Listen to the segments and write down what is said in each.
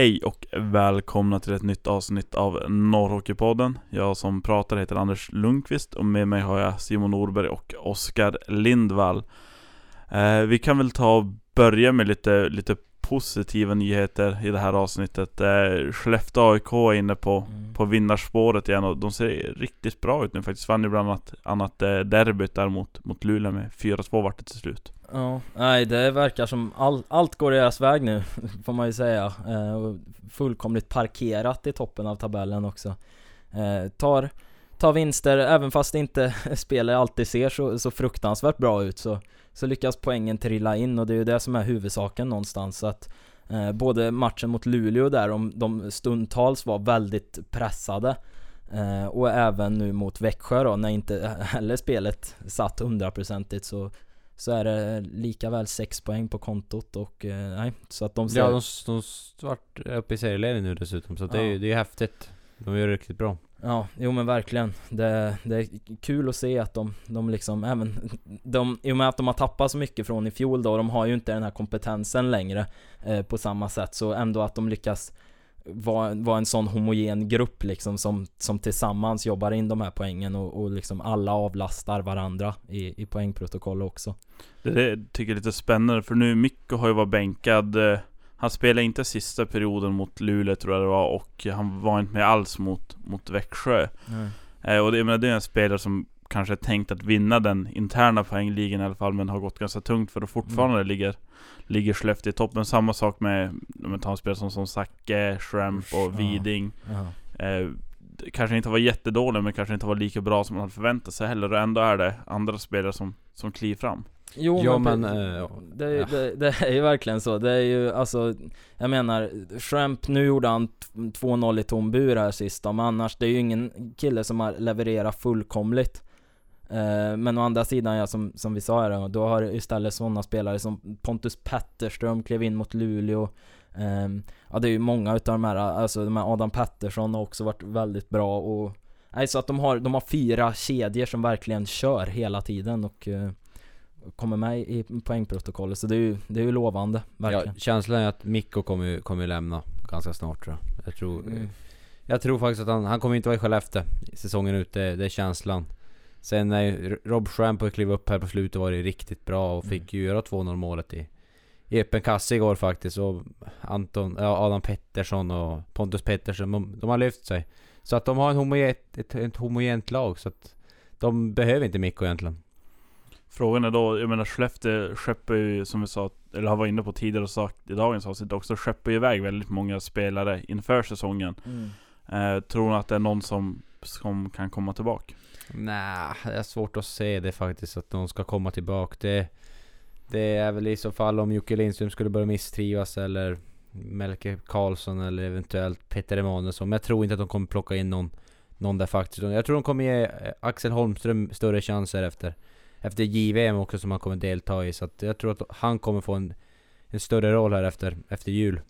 Hej och välkomna till ett nytt avsnitt av Norrhockeypodden. Jag som pratar heter Anders Lundqvist och med mig har jag Simon Norberg och Oskar Lindvall. Eh, vi kan väl ta och börja med lite, lite positiva nyheter i det här avsnittet. Eh, Skellefteå AIK är inne på, mm. på vinnarspåret igen och de ser riktigt bra ut nu faktiskt. Vann ju bland annat, annat eh, derbyt där mot, mot Luleå med 4-2 vart det till slut. Ja, nej det verkar som all, allt går deras väg nu, får man ju säga. Eh, fullkomligt parkerat i toppen av tabellen också. Eh, tar, tar vinster, även fast inte spelet alltid ser så, så fruktansvärt bra ut så, så lyckas poängen trilla in och det är ju det som är huvudsaken någonstans. Så att, eh, både matchen mot Luleå där, de, de stundtals var väldigt pressade. Eh, och även nu mot Växjö då, när inte heller spelet satt hundraprocentigt så så är det lika väl 6 poäng på kontot och eh, nej, så att de ser... Ja, de, de vart uppe i serieledning nu dessutom, så ja. det är ju det är häftigt. De gör det riktigt bra. Ja, jo men verkligen. Det, det är kul att se att de, de liksom även, de, i och med att de har tappat så mycket från i fjol då, de har ju inte den här kompetensen längre eh, på samma sätt, så ändå att de lyckas vara var en sån homogen grupp liksom som, som tillsammans jobbar in de här poängen och, och liksom alla avlastar varandra i, i poängprotokoll också. Det, det tycker jag är lite spännande för nu Mikko har ju varit bänkad eh, Han spelade inte sista perioden mot Luleå tror jag det var och han var inte med alls mot, mot Växjö. Eh, och det, menar, det är en spelare som kanske är tänkt att vinna den interna poängligan i alla fall men har gått ganska tungt för att fortfarande mm. ligger ligger Skellefteå i toppen. Samma sak med, om man tar en spelare som, som Zacke, Shrimp och Widing. Ja. Eh, kanske inte var jättedålig, men kanske inte var lika bra som man hade förväntat sig heller. Och ändå är det andra spelare som, som kliver fram. Jo ja, men, men äh, det, ja. det, det, är ju verkligen så. Det är ju alltså, jag menar, Shrimp, nu gjorde han 2-0 i tom bur här sist men annars, det är ju ingen kille som har levererat fullkomligt. Eh, men å andra sidan, ja, som, som vi sa här, då har istället sådana spelare som Pontus Petterström klev in mot Luleå. Um, ja, det är ju många utav de här, alltså de här Adam Pettersson har också varit väldigt bra och Nej, så att de har, de har fyra kedjor som verkligen kör hela tiden och uh, kommer med i poängprotokollet, så det är ju, det är ju lovande, verkligen. Ja, känslan är att Mikko kommer, kommer lämna ganska snart tror jag. Jag tror, mm. jag tror faktiskt att han, han kommer inte vara i Skellefteå säsongen ut, det, det är känslan. Sen när Rob Schrampo klev upp här på slutet var det riktigt bra och fick mm. göra 2-0 målet i, i öppen kasse igår faktiskt. Och Anton, ja, Adam Pettersson och Pontus Pettersson, de, de har lyft sig. Så att de har en homogent, ett, ett homogent lag så att de behöver inte Mikko egentligen. Frågan är då, jag menar Skellefteå skeppar ju som vi sa, eller har varit inne på tidigare och sagt i dagens avsnitt också, skeppar iväg väldigt många spelare inför säsongen. Mm. Eh, tror ni att det är någon som, som kan komma tillbaka? Nej, det är svårt att se det faktiskt, att någon ska komma tillbaka. Det, det är väl i så fall om Jocke Lindström skulle börja misstrivas eller Melke Karlsson eller eventuellt Peter Emanuelsson. Men jag tror inte att de kommer plocka in någon, någon där faktiskt. Jag tror de kommer ge Axel Holmström större chanser efter, efter JVM också som han kommer delta i. Så att jag tror att han kommer få en, en större roll här efter, efter jul.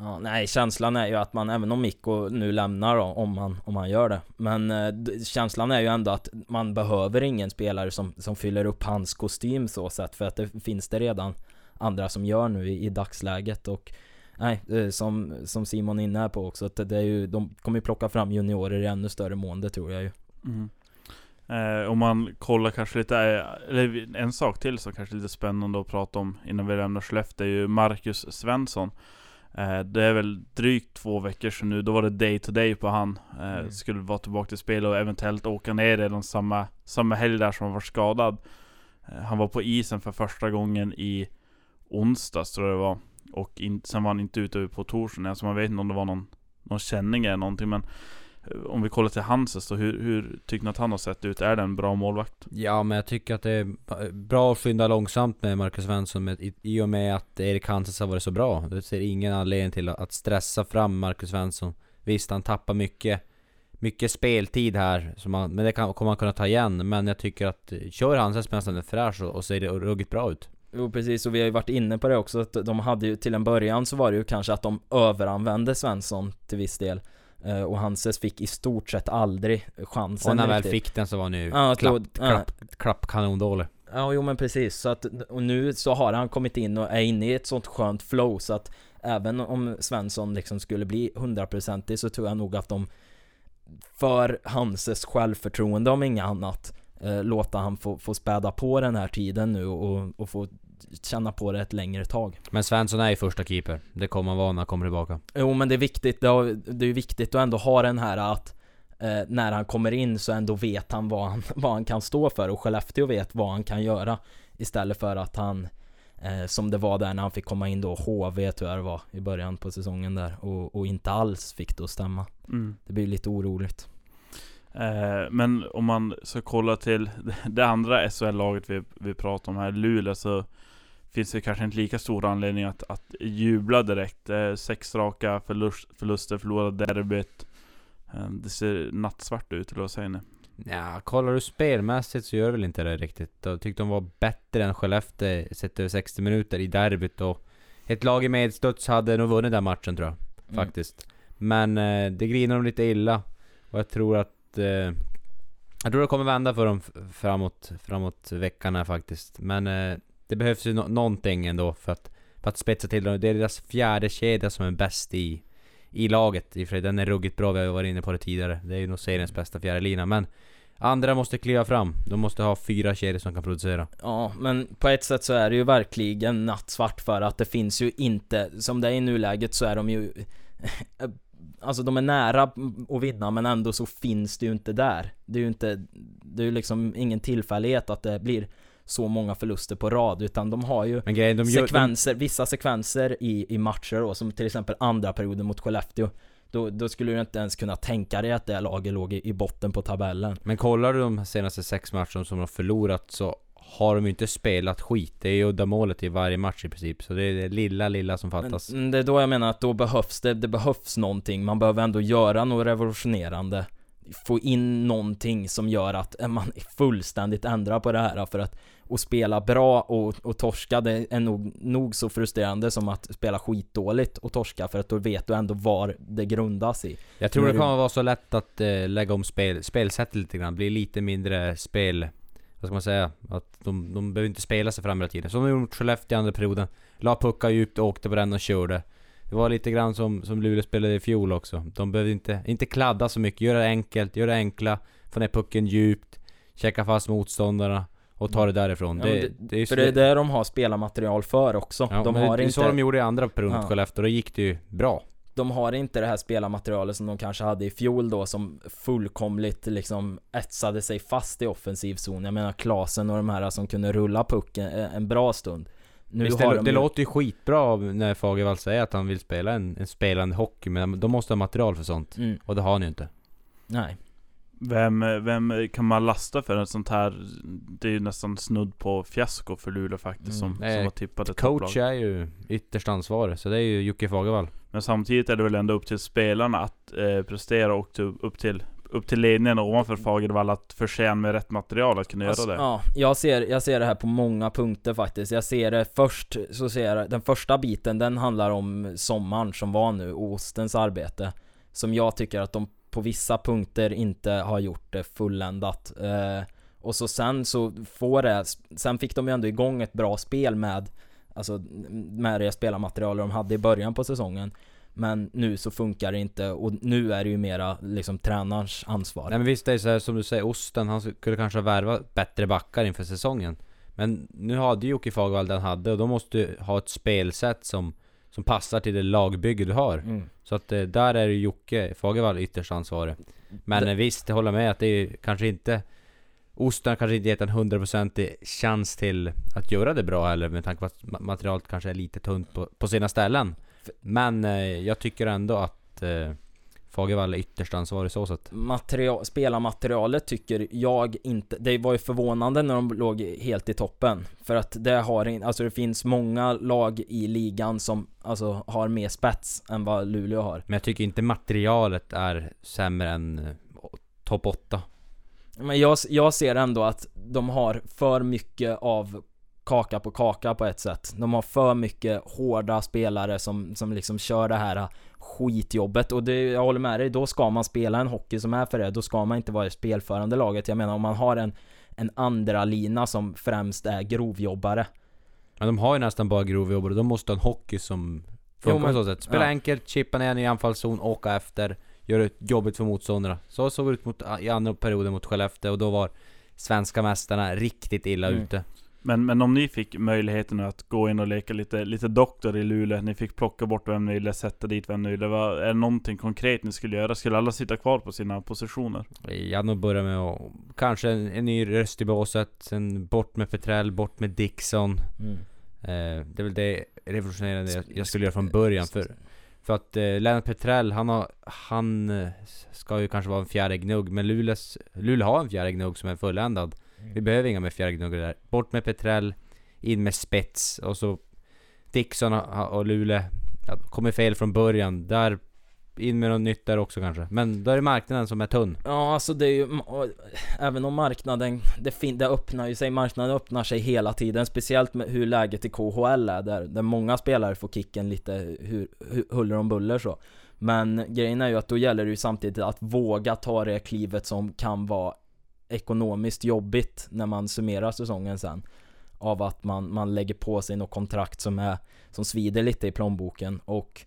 Ja, nej, känslan är ju att man, även om Mikko nu lämnar då, om han, om han gör det. Men eh, känslan är ju ändå att man behöver ingen spelare som, som fyller upp hans kostym så sett. För att det finns det redan andra som gör nu i, i dagsläget. Och nej, eh, som, som Simon är inne på också, att det är ju, de kommer ju plocka fram juniorer i ännu större mån, det tror jag ju. Mm. Eh, om man kollar kanske lite, eh, eller en sak till som kanske är lite spännande att prata om innan vi lämnar Skellefteå är ju Marcus Svensson. Eh, det är väl drygt två veckor sedan nu, då var det day to day på han. Eh, mm. Skulle vara tillbaka till spel och eventuellt åka ner redan samma, samma helg där som han var skadad. Eh, han var på isen för första gången i onsdags tror jag det var. Och in, sen var han inte ute på torsdagen, alltså man vet inte om det var någon, någon känning eller någonting men om vi kollar till Hanses då, hur, hur tycker ni att han har sett ut? Är det en bra målvakt? Ja, men jag tycker att det är bra att skynda långsamt med Marcus Svensson med, i, i och med att Erik Hanses har varit så bra. Det ser ingen anledning till att stressa fram Marcus Svensson. Visst, han tappar mycket, mycket speltid här, som han, men det kan, kommer han kunna ta igen. Men jag tycker att kör Hanses medan han är fräsch och, och ser det ruggigt bra ut. Jo precis, och vi har ju varit inne på det också, att de hade ju till en början så var det ju kanske att de överanvände Svensson till viss del. Uh, och Hanses fick i stort sett aldrig chansen Och när han väl fick den så var han ju uh, klapp, klapp, uh. klapp kanondålig Ja, jo men precis. Så att, och nu så har han kommit in och är inne i ett sånt skönt flow så att även om Svensson liksom skulle bli hundraprocentig så tror jag nog att de för Hanses självförtroende om inget annat eh, låta han få, få späda på den här tiden nu och, och få känna på det ett längre tag. Men Svensson är ju första keeper. Det kommer han vara när han kommer tillbaka. Jo men det är viktigt, det är ju viktigt att ändå ha den här att eh, när han kommer in så ändå vet han vad, han vad han kan stå för och Skellefteå vet vad han kan göra. Istället för att han eh, som det var där när han fick komma in då, HV tror jag det var i början på säsongen där och, och inte alls fick det att stämma. Mm. Det blir lite oroligt. Eh, men om man ska kolla till det andra SHL-laget vi, vi pratar om här, Luleå, så finns det kanske inte lika stor anledning att, att jubla direkt. Eh, sex raka förlust, förluster, förlorade derbyt. Eh, det ser nattsvart ut, eller vad säger ni? Ja, kollar du spelmässigt så gör det väl inte det riktigt. Jag tyckte de var bättre än Skellefteå sett över 60 minuter i derbyt och ett lag i medstuds hade nog vunnit den matchen tror jag. Mm. Faktiskt. Men eh, det griner de lite illa. Och jag tror att... Eh, jag tror det kommer vända för dem framåt, framåt veckan här faktiskt. Men eh, det behövs ju no någonting ändå för att, för att spetsa till dem. Det är deras fjärde kedja som är bäst i, i laget. I och för sig, den är ruggigt bra, vi har ju varit inne på det tidigare. Det är ju nog seriens bästa fjärde lina men Andra måste kliva fram. De måste ha fyra kedjor som kan producera. Ja, men på ett sätt så är det ju verkligen nattsvart för att det finns ju inte, som det är i nuläget så är de ju Alltså de är nära att vinna men ändå så finns det ju inte där. Det är ju inte, det är ju liksom ingen tillfällighet att det blir så många förluster på rad utan de har ju grejen, de gör... sekvenser, vissa sekvenser i, i matcher då, som till exempel andra perioden mot Skellefteå då, då skulle du inte ens kunna tänka dig att det laget låg i, i botten på tabellen. Men kollar du de senaste sex matcherna som de har förlorat så har de ju inte spelat skit. Det är ju uddamålet i varje match i princip. Så det är det lilla, lilla som fattas. Men, mm, det är då jag menar att då behövs det, det behövs någonting. Man behöver ändå göra något revolutionerande. Få in någonting som gör att man fullständigt ändrar på det här för att och spela bra och, och torska det är nog, nog så frustrerande som att spela skitdåligt och torska för att då vet du ändå var det grundas i. Jag tror det- kommer vara så lätt att eh, lägga om spel, spelsättet lite grann. Bli lite mindre spel... Vad ska man säga? Att de, de behöver inte spela sig fram hela tiden. Som de gjorde mot Skellefteå i andra perioden. La puckar djupt, åkte på den och körde. Det var lite grann som, som Luleå spelade i fjol också. De behövde inte, inte kladda så mycket. Göra det enkelt, göra det enkla. Få ner pucken djupt. Checka fast motståndarna. Och ta det därifrån. Ja, det, det, det- är För det är det de har spelarmaterial för också. Ja, de har det, är så de gjorde i andra perioden Ja. Skellefteå. Då gick det ju bra. de har inte det här spelarmaterialet som de kanske hade i fjol då som fullkomligt liksom etsade sig fast i offensiv zon. Jag menar Klasen och de här som kunde rulla pucken eh, en bra stund. Nu Visst, har det, de det ju- låter ju skitbra när Fagervall säger att han vill spela en, en spelande hockey, men de måste ha material för sånt. Mm, Och det har han ju inte. nej. Vem, vem kan man lasta för ett sånt här? Det är ju nästan snudd på fiasko för Luleå faktiskt Mm. som, Eh, som var tippade Coach topplag. är ju ytterst ansvarig, så det är ju Jocke Fagervall. Men samtidigt är det väl ändå upp till spelarna att eh, prestera och till, upp till upp till ledningen ovanför Fagervall att förse med rätt material att kunna Alltså, göra det. Ja, jag ser, jag ser det här på många punkter faktiskt. Jag ser det först, så ser jag den första biten, den handlar om sommaren som var nu, och ostens arbete. Som jag tycker att de på vissa punkter inte har gjort det fulländat. Eh, och så sen så får det, sen fick de ju ändå igång ett bra spel med, alltså med det spelarmaterial de hade i början på säsongen. Men nu så funkar det inte och nu är det ju mera liksom tränarens ansvar. Nej men visst, det är så här, som du säger, Osten, han skulle kanske ha värvat bättre backar inför säsongen. Men nu hade ju Jocke Fagervall det han hade, och de måste ju ha ett spelsätt som, som passar till det lagbygge du har. Mm. Så att eh, där är ju Jocke Fagervall ytterst ansvarig. Men Det- visst, jag håller med att det är kanske inte Osten kanske inte gett en hundraprocentig chans till att göra det bra heller med tanke på att ma- materialet kanske är lite tunt på, på sina ställen. Men eh, jag tycker ändå att eh, Fagervall är ytterst ansvarig så sätt. material, spelarmaterialet tycker jag inte, det var ju förvånande när de låg helt i toppen. För att det har alltså det finns många lag i ligan som alltså har mer spets än vad Luleå har. Men jag tycker inte materialet är sämre än eh, topp 8. Men jag, jag ser ändå att de har för mycket av kaka på kaka på ett sätt. De har för mycket hårda spelare som, som liksom kör det här skitjobbet och det, jag håller med dig, då ska man spela en hockey som är för det. Då ska man inte vara i spelförande laget. Jag menar om man har en, en andra lina som främst är grovjobbare. Men de har ju nästan bara grovjobbare, de måste ha en hockey som Funkar Jo, på så sätt. Spela ja. enkelt, chippa ner en i anfallszon, åka efter, göra det jobbigt för motståndarna. Så såg det ut mot, i andra perioden mot Skellefteå och då var svenska mästarna riktigt illa Mm. ute. Men, men om ni fick möjligheten att gå in och leka lite, lite doktor i Luleå, ni fick plocka bort vem ni ville, sätta dit vem ni ville. Vad, är det någonting konkret ni skulle göra? Skulle alla sitta kvar på sina positioner? Jag hade nog börjat med att, kanske en, en ny röst i båset, sen bort med Petrell, bort med Dixon. Mm. Eh, det är väl det revolutionerande jag, jag skulle göra från början. För, för att eh, Lennart Petrell, han har, han eh, ska ju kanske vara en fjärde gnugg, men Luleås, Luleå har en fjärde gnugg som är fulländad. Mm. Vi behöver inga mer fjärrgnuggare där. Bort med Petrell, in med spets och så Dixon och, Lule Luleå ja, kommer fel från början. Där, in med något nytt där också kanske. Men då är det marknaden som är tunn. Ja, alltså det är ju, och, även om marknaden, det, fin, det öppnar ju sig, marknaden öppnar sig hela tiden, speciellt med hur läget i KHL är, där, där många spelare får kicken lite hur, hur, huller om buller så. Men grejen är ju att då gäller det ju samtidigt att våga ta det klivet som kan vara ekonomiskt jobbigt när man summerar säsongen sen. Av att man, man lägger på sig något kontrakt som är, som svider lite i plånboken och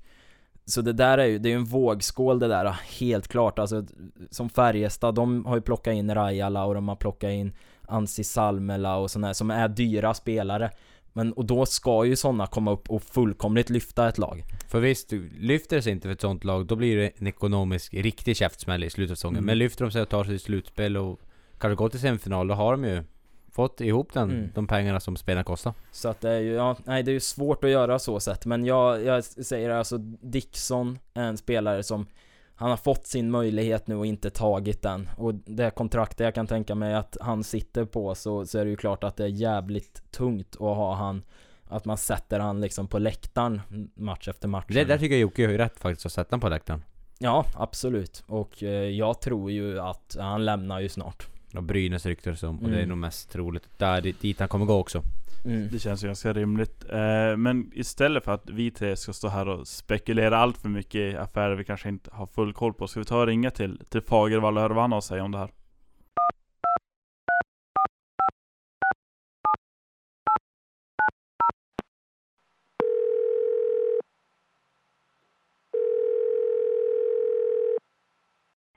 så det där är ju, det är ju en vågskål det där, helt klart. Alltså, som Färjestad, de har ju plockat in Rajala och de har plockat in Ansi Salmela och sådana som är dyra spelare. Men, och då ska ju sådana komma upp och fullkomligt lyfta ett lag. För visst, lyfter det sig inte för ett sånt lag, då blir det en ekonomisk riktig käftsmäll i slutet av säsongen. Mm. Men lyfter de sig och tar sig till slutspel och kanske går till semifinal, då har de ju fått ihop den, Mm. de pengarna som spelarna kostar. Så att det är ju, ja, nej det är ju svårt att göra så sett. Men jag, jag säger alltså Dixon är en spelare som han har fått sin möjlighet nu och inte tagit den. Och det kontraktet jag kan tänka mig att han sitter på så, så är det ju klart att det är jävligt tungt att ha han att man sätter han liksom på läktaren match efter match. Det där tycker jag Jocke har ju rätt faktiskt, att sätta honom på läktaren. Ja, absolut. Och eh, jag tror ju att han lämnar ju snart. Och Brynäs ryktar som, och det är Mm. nog mest troligt där dit han kommer gå också. Mm. Det känns ju ganska rimligt. Eh, men istället för att vi tre ska stå här och spekulera allt för mycket i affärer vi kanske inte har full koll på, ska vi ta och ringa till, till Fagervall och höra vad han har att säga om det här?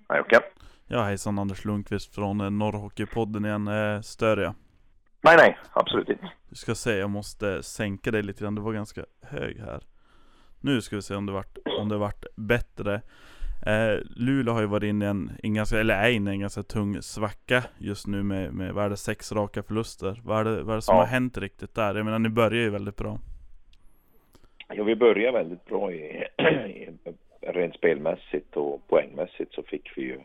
Nej, okej. Ja hejsan, Anders Lundqvist från eh, Norrhockeypodden igen. Eh, stör jag? Nej, nej, absolut inte. Du ska se, jag måste sänka dig lite grann, det var ganska hög här Nu ska vi se om det vart, om det vart bättre eh, Luleå har ju varit inne i en, en ganska, eller är inne i en ganska tung svacka just nu med, med vad är det, sex raka förluster Vad är det, vad är det som Ja. har hänt riktigt där? Jag menar ni börjar ju väldigt bra Ja, vi började väldigt bra i, i rent spelmässigt och poängmässigt så fick vi ju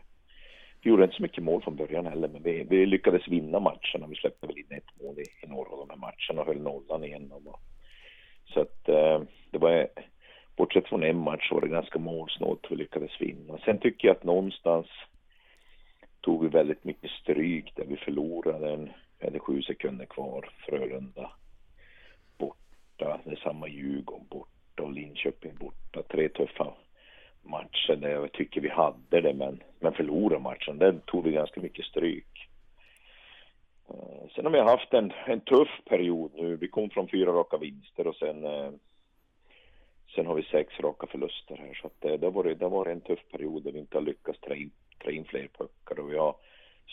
gjorde inte så mycket mål från början heller, men vi, vi lyckades vinna matcherna. Vi släppte väl in ett mål i, i några av de här matcherna och höll nollan igenom. Så att eh, det var, bortsett från en match var det ganska målsnålt vi lyckades vinna. Sen tycker jag att någonstans tog vi väldigt mycket stryk där vi förlorade en, vi hade sju sekunder kvar, Frölunda borta, det är samma Djurgården borta och Linköping borta. Tre tuffa matchen, där jag tycker vi hade det, men, men förlorade matchen. Där tog vi ganska mycket stryk. Eh, sen har vi haft en, en tuff period nu. Vi kom från fyra raka vinster och sen, eh, sen har vi sex raka förluster här. Så att det, det, har varit, det har varit en tuff period där vi inte har lyckats trä in, trä in fler puckar och vi har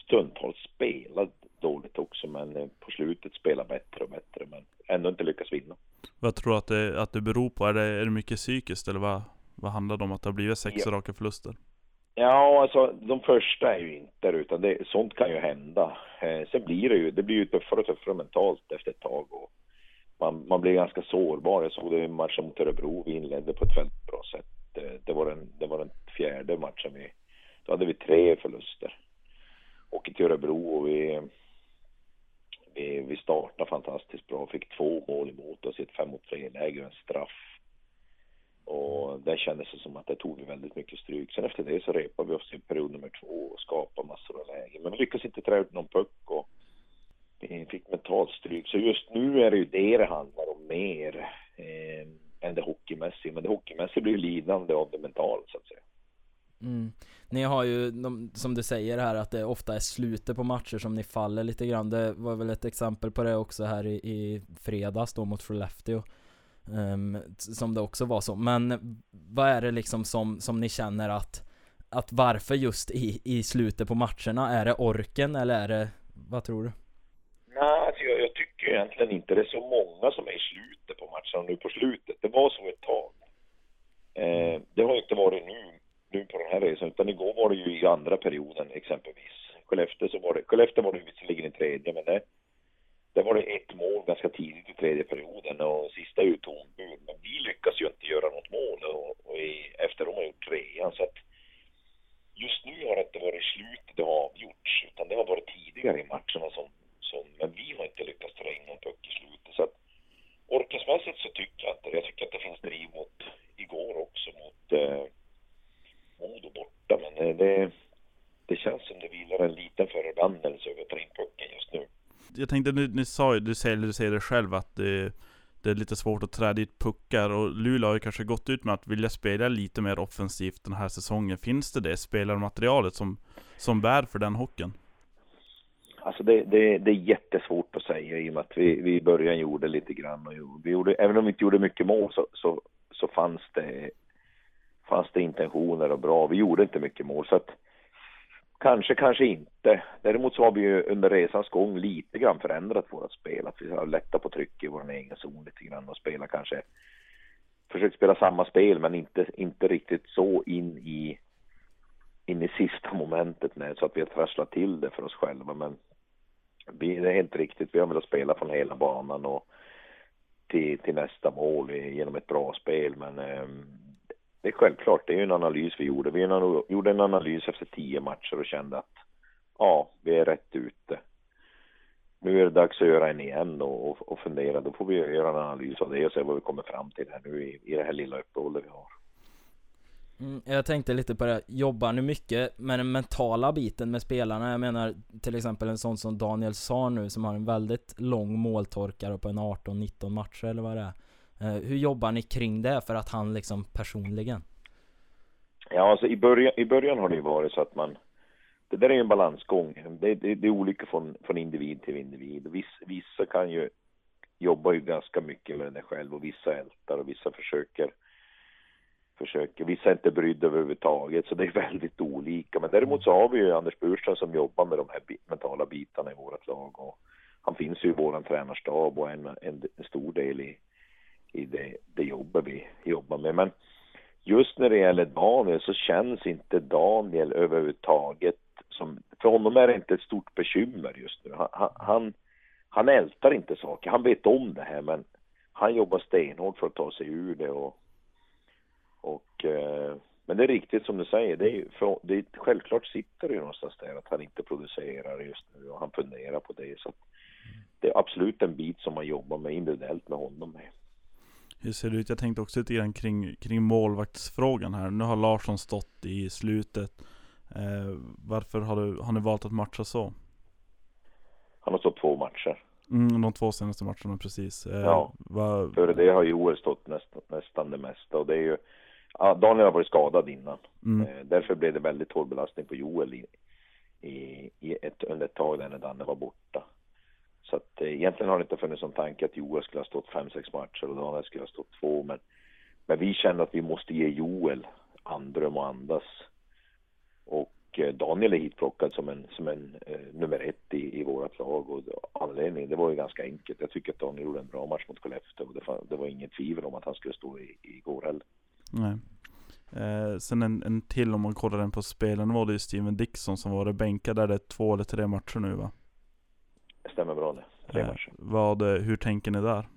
stundtals spelat dåligt också, men på slutet spelat bättre och bättre, men ändå inte lyckats vinna. Vad tror du att det, att det beror på? Är det, är det mycket psykiskt eller vad, vad handlar det om att det har blivit sex Ja. raka förluster? Ja, alltså de första är ju inte det, utan det, sånt kan ju hända. Eh, sen blir det ju, det blir ju tuffare och tuffare mentalt efter ett tag och man, man blir ganska sårbar. Jag såg det i matchen mot Örebro, vi inledde på ett väldigt bra sätt. Eh, det var den, det var den fjärde matchen vi, då hade vi tre förluster. Åker till Örebro och vi, vi, vi startade fantastiskt bra, fick två mål emot oss i ett fem mot tre läge och en straff. Och där kändes det som att det tog vi väldigt mycket stryk. Sen efter det så repade vi oss i period nummer två och skapade massor av lägen. Men vi lyckades inte trä ut någon puck och vi fick mentalt stryk. Så just nu är det ju det det handlar om mer eh, än det hockeymässiga. Men det hockeymässiga blir ju lidande av det mentala så att säga. Mm. Ni har ju, de, som du säger här, att det ofta är slutet på matcher som ni faller lite grann. Det var väl ett exempel på det också här i, i fredags då mot Skellefteå. Um, som det också var så. Men vad är det liksom som, som ni känner att, att varför just i, i slutet på matcherna? Är det orken eller är det, vad tror du? Nej, alltså jag, jag tycker egentligen inte det är så många som är i slutet på matcherna nu på slutet. Det var så ett tag. Eh, det har inte varit nu, nu på den här resan, utan igår var det ju i andra perioden exempelvis. Skellefteå så var det, Skellefteå var det visserligen i tredje, men det, det var det ett mål ganska tidigt i tredje perioden och sista är ju tombud. Men vi lyckas ju inte göra något mål och, och i, efter de har gjort trean. Så att just nu har det inte varit slutet det har avgjorts, utan det har varit tidigare i matcherna som, som men vi har inte lyckats dra in någon puck i slutet. Så att orkesmässigt så tycker jag inte Jag tycker att det finns driv mot igår också mot eh, Modo borta, men eh, det, det känns som det vilar en liten förbannelse över att ta in pucken just nu jag tänkte, ni, ni sa ju, du säger, du säger det själv att det, det är lite svårt att träda dit puckar och Luleå har ju kanske gått ut med att vilja spela lite mer offensivt den här säsongen. Finns det det spelarmaterialet som, som bär för den hockeyn? Alltså det, det, det, är jättesvårt att säga i och med att vi, vi i början gjorde lite grann och vi gjorde, även om vi inte gjorde mycket mål så, så, så fanns det fanns det intentioner och bra. Vi gjorde inte mycket mål så att Kanske, kanske inte. Däremot så har vi ju under resans gång lite grann förändrat våra spel. Att vi har lättat på tryck i vår egen zon lite grann och spela kanske försökt spela samma spel men inte, inte riktigt så in i in i sista momentet när, så att vi har trasslat till det för oss själva men vi, det är helt riktigt, vi har velat spela från hela banan och till, till nästa mål genom ett bra spel men eh, det är självklart, det är ju en analys vi gjorde. Vi gjorde en analys efter tio matcher och kände att ja, vi är rätt ute. Nu är det dags att göra en igen och, och, och fundera. Då får vi göra en analys av det och se vad vi kommer fram till här nu i, i det här lilla uppehållet vi har. Mm, jag tänkte lite på det, jobbar ni mycket med den mentala biten med spelarna? Jag menar till exempel en sån som Daniel Saar nu som har en väldigt lång måltorkare på en 18-19 matcher eller vad det är. Eh, hur jobbar ni kring det för att han liksom personligen? Ja, alltså i början, i början har det ju varit så att man det där är ju en balansgång. Det, det, det är olika från, från individ till individ. Viss, vissa kan ju jobba ju ganska mycket med det själv och vissa ältar och vissa försöker försöker. Vissa är inte brydda överhuvudtaget så det är väldigt olika. Men däremot så har vi ju Anders Burström som jobbar med de här mentala bitarna i vårt lag och han finns ju i våran tränarstab och en, en, en stor del i, i det, det jobbet vi jobbar. Men just när det gäller Daniel så känns inte Daniel överhuvudtaget som, för honom är det inte ett stort bekymmer just nu. Han, han, han ältar inte saker, han vet om det här men han jobbar stenhårt för att ta sig ur det och, och eh, men det är riktigt som du säger, det är, för, det är, självklart sitter det ju någonstans där att han inte producerar just nu och han funderar på det så det är absolut en bit som man jobbar med individuellt med honom med. Hur ser det ut? Jag tänkte också lite grann kring, kring målvaktsfrågan här. Nu har Larsson stått i slutet. Eh, varför har, du, har ni valt att matcha så? Han har stått två matcher. Mm, de två senaste matcherna precis. Eh, ja, var... före det har Joel stått nästan, nästan det mesta och det är ju Daniel har varit skadad innan. Mm. Eh, därför blev det väldigt hård belastning på Joel i, i, i ett, under ett tag när Danne var borta. Så att eh, egentligen har det inte funnits någon tanke att Joel skulle ha stått fem, sex matcher och Daniel skulle ha stått två. Men, men vi kände att vi måste ge Joel andrum och andas. Och eh, Daniel är hitplockad som en, som en eh, nummer ett i, i vårt lag och anledningen, det var ju ganska enkelt. Jag tycker att Daniel gjorde en bra match mot Skellefteå och det, var, det var inget tvivel om att han skulle stå i, igår heller. Nej. Eh, sen en, en till om man kollar den på spelen var det ju Steven Dixon som var bänkad där det är två eller tre matcher nu va? Stämmer bra det. Tre eh, matcher. Vad, eh, hur tänker ni där?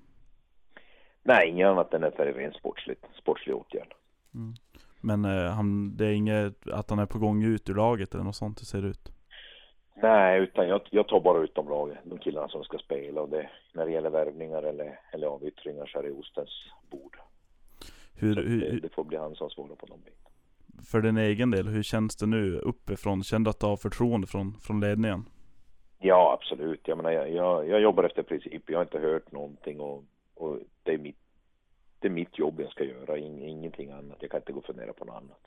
Nej, inget annat än att det är rent sportsligt, sportslig åtgärd. Mm. Men eh, han, det är inget att han är på gång ut ur laget eller något sånt, det ser ut? Nej, utan jag, jag tar bara ut de lagen, de killarna som ska spela och det, när det gäller värvningar eller, eller avyttringar så är det Ostens bord. Hur, hur, det, det, får bli han som svarar på de bitarna. För din egen del, hur känns det nu uppifrån? Känner du att du har förtroende från, från ledningen? Ja, absolut. Jag menar, jag, jag, jag jobbar efter princip. Jag har inte hört någonting och, och det, är mitt, det är mitt jobb jag ska göra, In, ingenting annat. Jag kan inte gå och fundera på något annat.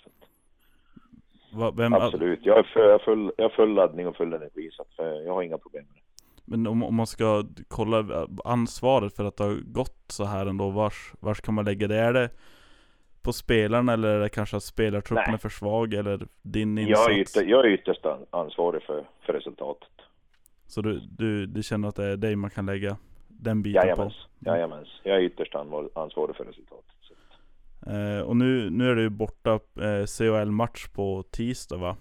Va, vem, absolut. Jag är, full, jag, full, jag full laddning och full energi så att, eh, jag har inga problem med det. Men om, om man ska kolla ansvaret för att det har gått så här ändå, vars, vars kan man lägga det? Är det på spelarna eller är det kanske att spelartruppen Nej. är för svag eller din Jag insats? är, ytter, jag är ytterst an- ansvarig för, för resultatet. Så du, du, du känner att det är dig man kan lägga den biten på? Jajamens, jajamens. Jag är ytterst ansvarig för resultatet. Eh, och nu, nu är det ju borta eh, CHL-match på tisdag va?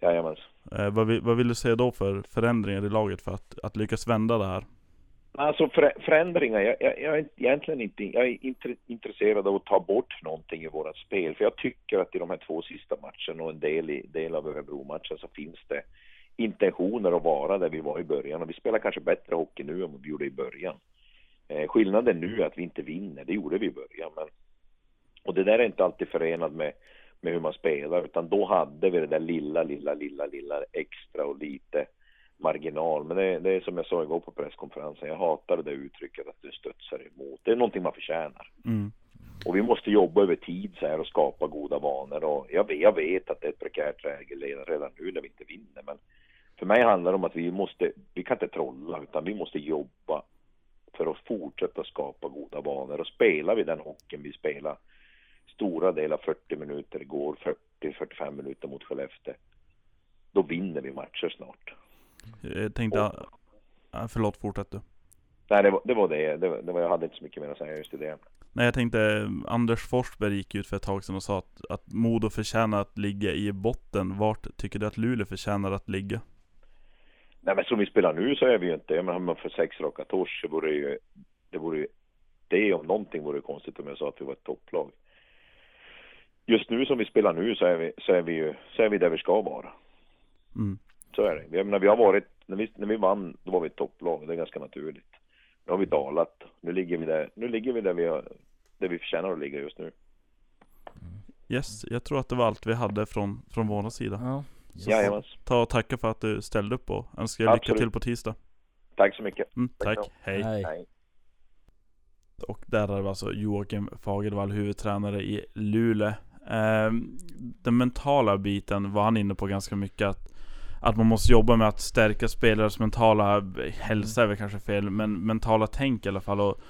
Jajamens. Eh, vad, vill, vad vill du se då för förändringar i laget för att, att lyckas vända det här? Alltså för, förändringar, jag, jag, jag är egentligen inte, jag är inte intresserad av att ta bort någonting i vårat spel. För jag tycker att i de här två sista matcherna och en del, i, del av Örebro-matchen så finns det intentioner att vara där vi var i början. Och vi spelar kanske bättre hockey nu än vad vi gjorde i början. Eh, skillnaden nu är att vi inte vinner, det gjorde vi i början. Men, och det där är inte alltid förenat med, med hur man spelar, utan då hade vi det där lilla, lilla, lilla, lilla extra och lite marginal. Men det, det är som jag sa igår på presskonferensen, jag hatar det där uttrycket att du studsar emot. Det är någonting man förtjänar. Mm. Och vi måste jobba över tid så här och skapa goda vanor. Och jag, vet- jag vet att det är ett prekärt läge redan nu när vi inte vinner. Men för mig handlar det om att vi måste, vi kan inte trolla utan vi måste jobba för att fortsätta skapa goda vanor. Och spelar vi den hockeyn vi spelar stora delar 40 minuter igår, 40-45 minuter mot Skellefteå. Då vinner vi matcher snart. Jag tänkte, ah, förlåt fortsätt du. Nej, det var det. Var det. Det, var, det var, jag hade inte så mycket mer att säga just i det. Nej jag tänkte, Anders Forsberg gick ut för ett tag sedan och sa att, att Modo förtjänar att ligga i botten. Vart tycker du att Luleå förtjänar att ligga? Nej men som vi spelar nu så är vi ju inte, men har man för sex raka torsk så vore det ju, det vore ju, det om någonting vore konstigt om jag sa att vi var ett topplag. Just nu som vi spelar nu så är vi, så är vi ju, så är vi där vi ska vara. Mm. Så är det. Jag menar, vi har varit, när vi, när vi vann, då var vi ett topplag, det är ganska naturligt. Nu har vi dalat, nu ligger vi där, nu ligger vi där vi, har, där vi förtjänar att ligga just nu. Yes, jag tror att det var allt vi hade från, från vår sida. Ja. Jajamens. Ta och tacka för att du ställde upp och önskar lycka Absolut. till på tisdag. Tack så mycket. Mm, Tack tack, så. hej. Hej. Och där är det alltså Joakim Fagervall, huvudtränare i Luleå. Ehm, den mentala biten var han inne på ganska mycket att, att man måste jobba med att stärka spelares mentala hälsa är väl kanske fel, men mentala tänk i alla fall. Och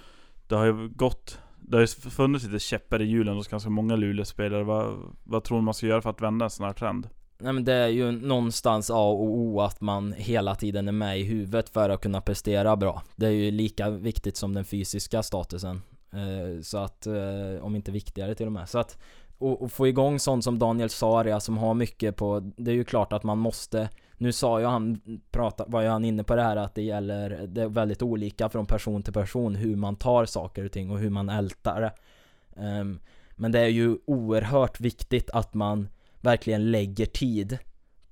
det har ju gått, det har ju funnits lite käppar i hjulen hos ganska många Luleå-spelare. Vad, vad tror du man ska göra för att vända en sån här trend? Nej men det är ju någonstans A och O att man hela tiden är med i huvudet för att kunna prestera bra. Det är ju lika viktigt som den fysiska statusen. Eh, så att, eh, om inte viktigare till och med. Så att, och, och få igång sånt som Daniel Saria alltså, som har mycket på, det är ju klart att man måste nu sa ju han, prata, var ju han inne på det här att det gäller, det är väldigt olika från person till person hur man tar saker och ting och hur man ältar det. Ehm, men det är ju oerhört viktigt att man verkligen lägger tid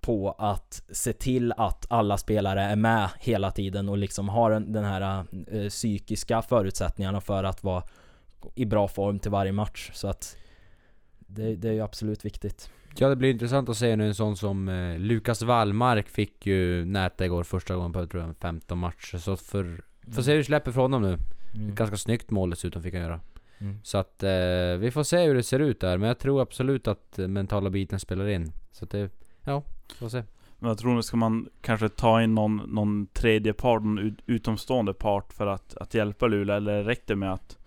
på att se till att alla spelare är med hela tiden och liksom har en- den här eh, psykiska förutsättningarna för att vara i bra form till varje match. Så att det, det är ju absolut viktigt. Ja det blir intressant att se nu en sån som eh, Lukas Wallmark fick ju näta igår första gången på tror jag 15 matcher. Så för, får se hur släpper för honom nu. Mm. Ganska snyggt mål dessutom fick han göra. Mm. Så att eh, vi får se hur det ser ut där. Men jag tror absolut att mentala biten spelar in. Så att det, ja, får se. Men jag tror nu ska man kanske ta in någon, någon tredje part, någon ut, utomstående part för att, att hjälpa Luleå, eller räcker det med att,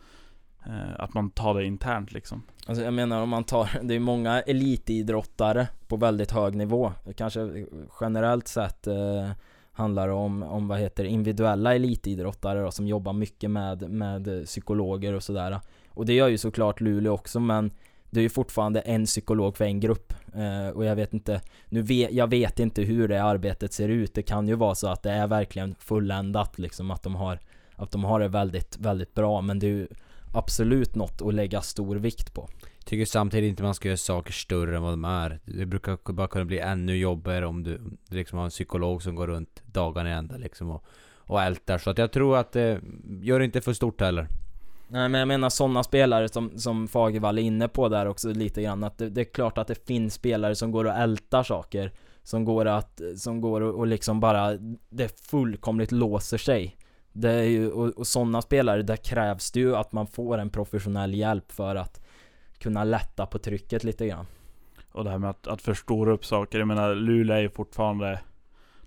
eh, att man tar det internt liksom? Alltså jag menar om man tar, det är många elitidrottare på väldigt hög nivå. Kanske generellt sett eh, handlar det om, om vad heter individuella elitidrottare då, som jobbar mycket med, med psykologer och sådär. Och det gör ju såklart Luleå också men det är ju fortfarande en psykolog för en grupp. Eh, och jag vet inte, nu vet, jag vet inte hur det arbetet ser ut. Det kan ju vara så att det är verkligen fulländat liksom, att de har, att de har det väldigt, väldigt bra. Men det är ju absolut något att lägga stor vikt på. Tycker samtidigt inte man ska göra saker större än vad de är. Det brukar bara kunna bli ännu jobbigare om du liksom har en psykolog som går runt dagarna i ända liksom och, och ältar. Så att jag tror att det gör det inte för stort heller. Nej men jag menar sådana spelare som, som Fagervall är inne på där också lite grann att det, det är klart att det finns spelare som går och ältar saker Som går att, som går och, och liksom bara, det fullkomligt låser sig Det är ju, och, och sådana spelare, där krävs det ju att man får en professionell hjälp för att kunna lätta på trycket lite grann Och det här med att, att förstora upp saker. Jag menar Luleå är ju fortfarande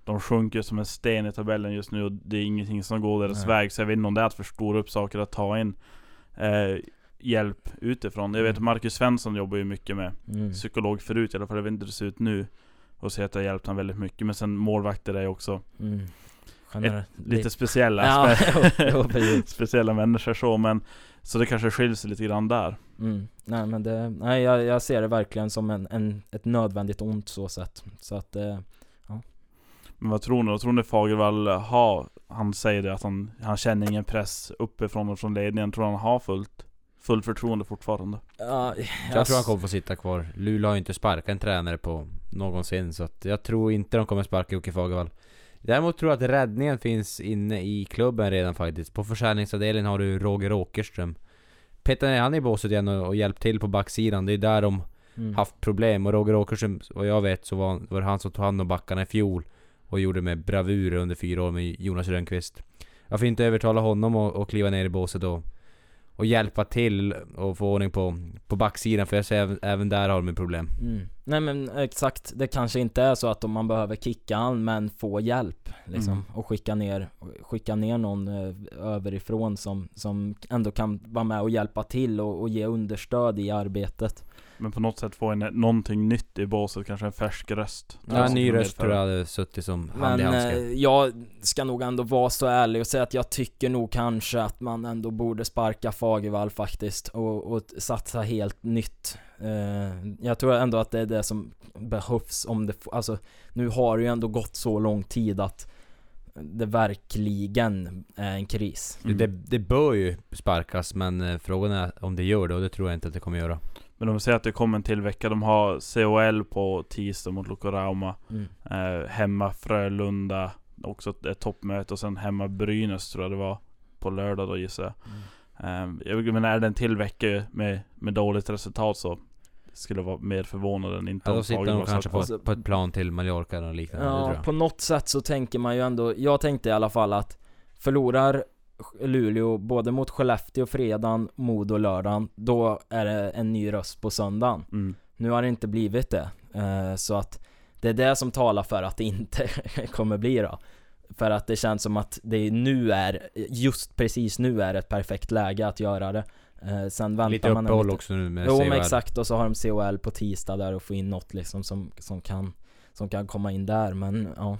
de sjunker som en sten i tabellen just nu och det är ingenting som går deras Nej. väg. Så jag vet inte om det är att förstora upp saker att ta in eh, hjälp utifrån. Jag vet att Marcus Svensson jobbar ju mycket med Mm. psykolog förut i alla fall. Jag vet inte hur det ser ut nu. Och säger att det har hjälpt honom väldigt mycket. Men sen målvakter är ju också Mm. Generellt- lite speciella. Ja, speciella människor så men Så det kanske skiljer sig lite grann där. Mm. Nej men det, nej jag, jag ser det verkligen som en, en, ett nödvändigt ont så sett. Så att eh, Men vad tror ni? Vad tror ni Fagervall har? Han säger det att han, han känner ingen press uppifrån och från ledningen. Tror han har fullt, fullt förtroende fortfarande? ja, Jag tror han kommer få sitta kvar. Luleå har ju inte sparkat en tränare på någonsin så att jag tror inte de kommer sparka Jocke Fagervall. Däremot tror jag att räddningen finns inne i klubben redan faktiskt. På försäljningsavdelningen har du Roger Åkerström. Peter ner han i båset igen och, och hjälpt till på backsidan. Det är där de mm. haft problem. Och Roger Åkerström, vad jag vet, så var, var det han som tog hand om backarna i fjol. Och gjorde med bravur under fyra år med Jonas Rönnqvist. Jag får inte övertala honom att, kliva ner i båset och, och hjälpa till och få ordning på, på backsidan. För jag ser även, även där har de problem. Mm. Nej men exakt, det kanske inte är så att om man behöver kicka han men få hjälp liksom Mm. och skicka ner, skicka ner någon eh, överifrån som, som ändå kan vara med och hjälpa till och, och ge understöd i arbetet. Men på något sätt få in någonting nytt i båset, kanske en färsk röst. Ja, en ny Som röst tror jag hade suttit som hand i Men handske. eh, jag ska nog ändå vara så ärlig och säga att jag tycker nog kanske att man ändå borde sparka Fagervall faktiskt och, och satsa helt nytt. Eh, jag tror ändå att det är det som behövs om det, alltså nu har det ju ändå gått så lång tid att det verkligen är en kris. Mm. Det, det bör ju sparkas men eh, frågan är om det gör det och det tror jag inte att det kommer göra. Men de säger att det kommer en till vecka. De har COL på tisdag mot Lokorauma. Mm. Eh, hemma Frölunda, också ett, toppmöte. Och sen hemma Brynäs tror jag det var. På lördag då gissar jag. Mm. Eh, jag men är det en till vecka med, med dåligt resultat så skulle vara mer förvånad än inte Ja, då sitter de kanske på, på ett plan till Mallorca eller liknande. Ja, på något sätt så tänker man ju ändå, jag tänkte i alla fall att förlorar Luleå både mot Skellefteå fredagen, Modo lördagen, då är det en ny röst på söndagen. Mm. Nu har det inte blivit det. Eh, så att det är det som talar för att det inte kommer bli då. För att det känns som att det nu är, just precis nu är ett perfekt läge att göra det. Eh, sen väntar Lite man uppehåll lite- också nu med Jo men exakt, och så har de COL på tisdag där och få in något liksom som, som kan Som kan komma in där men ja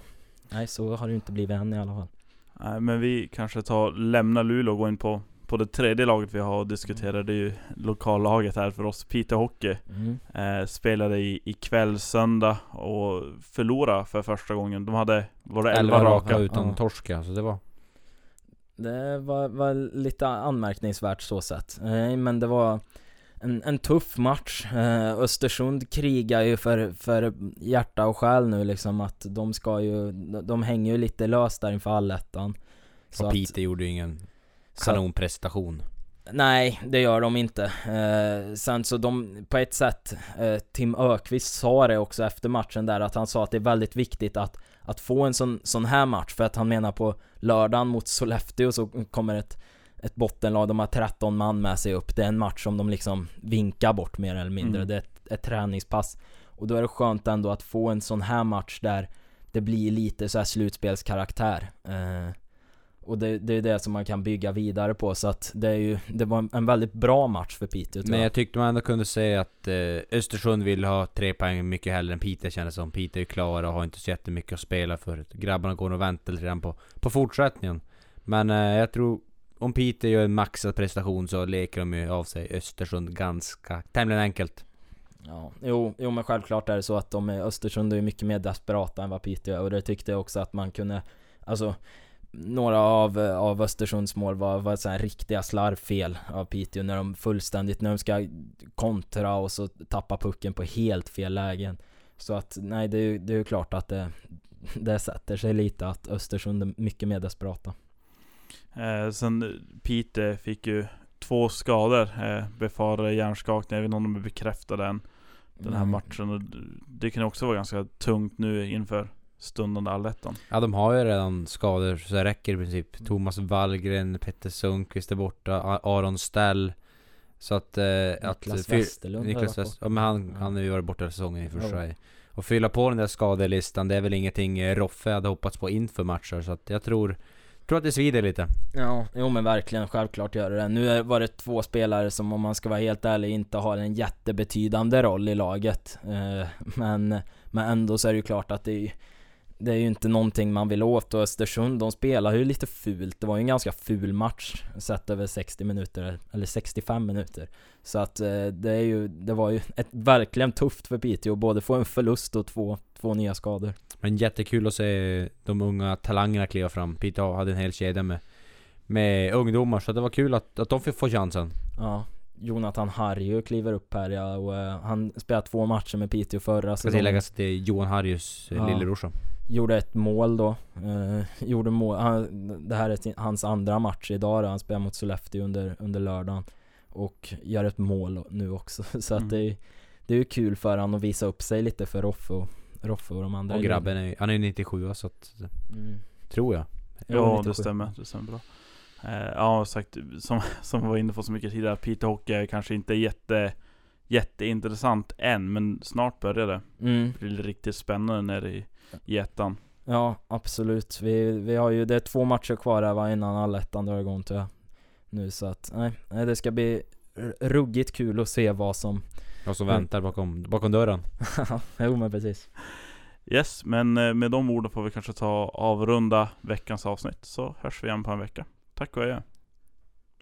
Nej så har det inte blivit än i alla fall Nej, men vi kanske tar, lämnar Luleå och går in på, på det tredje laget vi har diskuterat. Det är ju lokallaget här för oss, Piteå Hockey. mm. Eh, spelade i, i kväll söndag och förlorade för första gången. De hade, var det 11 11 raka? raka utan Ja. torsk ja, så det var... Det var, var lite anmärkningsvärt så sett Nej men det var en, en tuff match eh, Östersund krigar ju för, för hjärta och själ nu liksom att de ska ju De hänger ju lite löst där inför allettan Så Och Piteå gjorde ju ingen kanonprestation. Nej, det gör de inte. Eh, sen så de, på ett sätt, eh, Tim Ökvist sa det också efter matchen där att han sa att det är väldigt viktigt att, att få en sån, sån här match för att han menar på lördagen mot Sollefteå så kommer ett, ett bottenlag, de har 13 man med sig upp. Det är en match som de liksom vinkar bort mer eller mindre. Mm. Det är ett, ett träningspass. Och då är det skönt ändå att få en sån här match där det blir lite så här slutspelskaraktär. Eh, och det, det är det som man kan bygga vidare på så att det är ju, det var en, väldigt bra match för Piteå Men jag. jag tyckte man ändå kunde säga att eh, Östersund vill ha tre poäng mycket hellre än Piteå kändes som. Piteå är klara och har inte så jättemycket att spela för. Grabbarna går och väntar grann på, på fortsättningen. Men eh, jag tror om Piteå gör en maxad prestation så leker de ju av sig Östersund ganska tämligen enkelt. Ja, jo, jo men självklart är det så att de är, Östersund är mycket mer desperata än vad Piteå är och det tyckte jag också att man kunde Alltså Några av, av Östersunds mål var, var så här riktiga slarvfel av Piteå när de fullständigt, när de ska kontra och så tappa pucken på helt fel lägen Så att nej det är ju det är klart att det Det sätter sig lite att Östersund är mycket mer desperata Eh, sen Piteå fick ju två skador. Eh, befarade hjärnskakning. Jag vet inte om de bekräftade den, den här Mm. matchen. Och det kan också vara ganska tungt nu inför stundande allettan. Ja de har ju redan skador så det räcker i princip. Thomas Wallgren, Petter Sundqvist är borta, Aron Stell. Så att... Eh, att Niklas fyr- Westerlund Niklas West, ja, men han, Ja. han har ju varit borta säsongen i och för sig. Och fylla på den där skadelistan, det är väl ingenting Roffe hade hoppats på inför matcher så att jag tror Tror att det svider lite. Ja, jo men verkligen, självklart gör det det. Nu var det två spelare som om man ska vara helt ärlig inte har en jättebetydande roll i laget. Eh, men, men ändå så är det ju klart att det är det är ju inte någonting man vill åt och Östersund de spelar ju lite fult. Det var ju en ganska ful match sett över 60 minuter, eller 65 minuter. Så att eh, det är ju, det var ju ett, verkligen tufft för Piteå, både få en förlust och två, två nya skador. Men jättekul att se de unga talangerna kliva fram. Piteå hade en hel kedja med, med ungdomar, så det var kul att, att de fick få chansen. Ja, Jonathan Harju kliver upp här ja, och uh, han spelade två matcher med Piteå förra säsongen. Ska tilläggas att det är Johan Harjus ja. lillebrorsa gjorde ett mål då. Eh, gjorde mål, han, det här är hans andra match idag då. Han spelar mot Sollefteå under, under lördagen. Och gör ett mål nu också. Så att mm. det, är, det är ju kul för han att visa upp sig lite för Roffe och, Roffe och de andra. Och grabben är, han är 97 så att, mm. Tror jag. Ja, det stämmer. Det stämmer bra. Eh, ja, sagt, som, som var inne på så mycket tidigare, Peter Hockey är kanske inte jätte jätteintressant än, men snart börjar det. Mm. Det blir riktigt spännande när det i ettan. Ja, absolut. Vi, vi har ju, det är två matcher kvar här va, innan allettan drar igång tror jag. Nu så att, nej det ska bli ruggigt kul att se vad som Vad som väntar bakom, bakom dörren. jo men precis. Yes, men eh, med de orden får vi kanske ta avrunda veckans avsnitt. Så hörs vi igen på en vecka. Tack och adjö.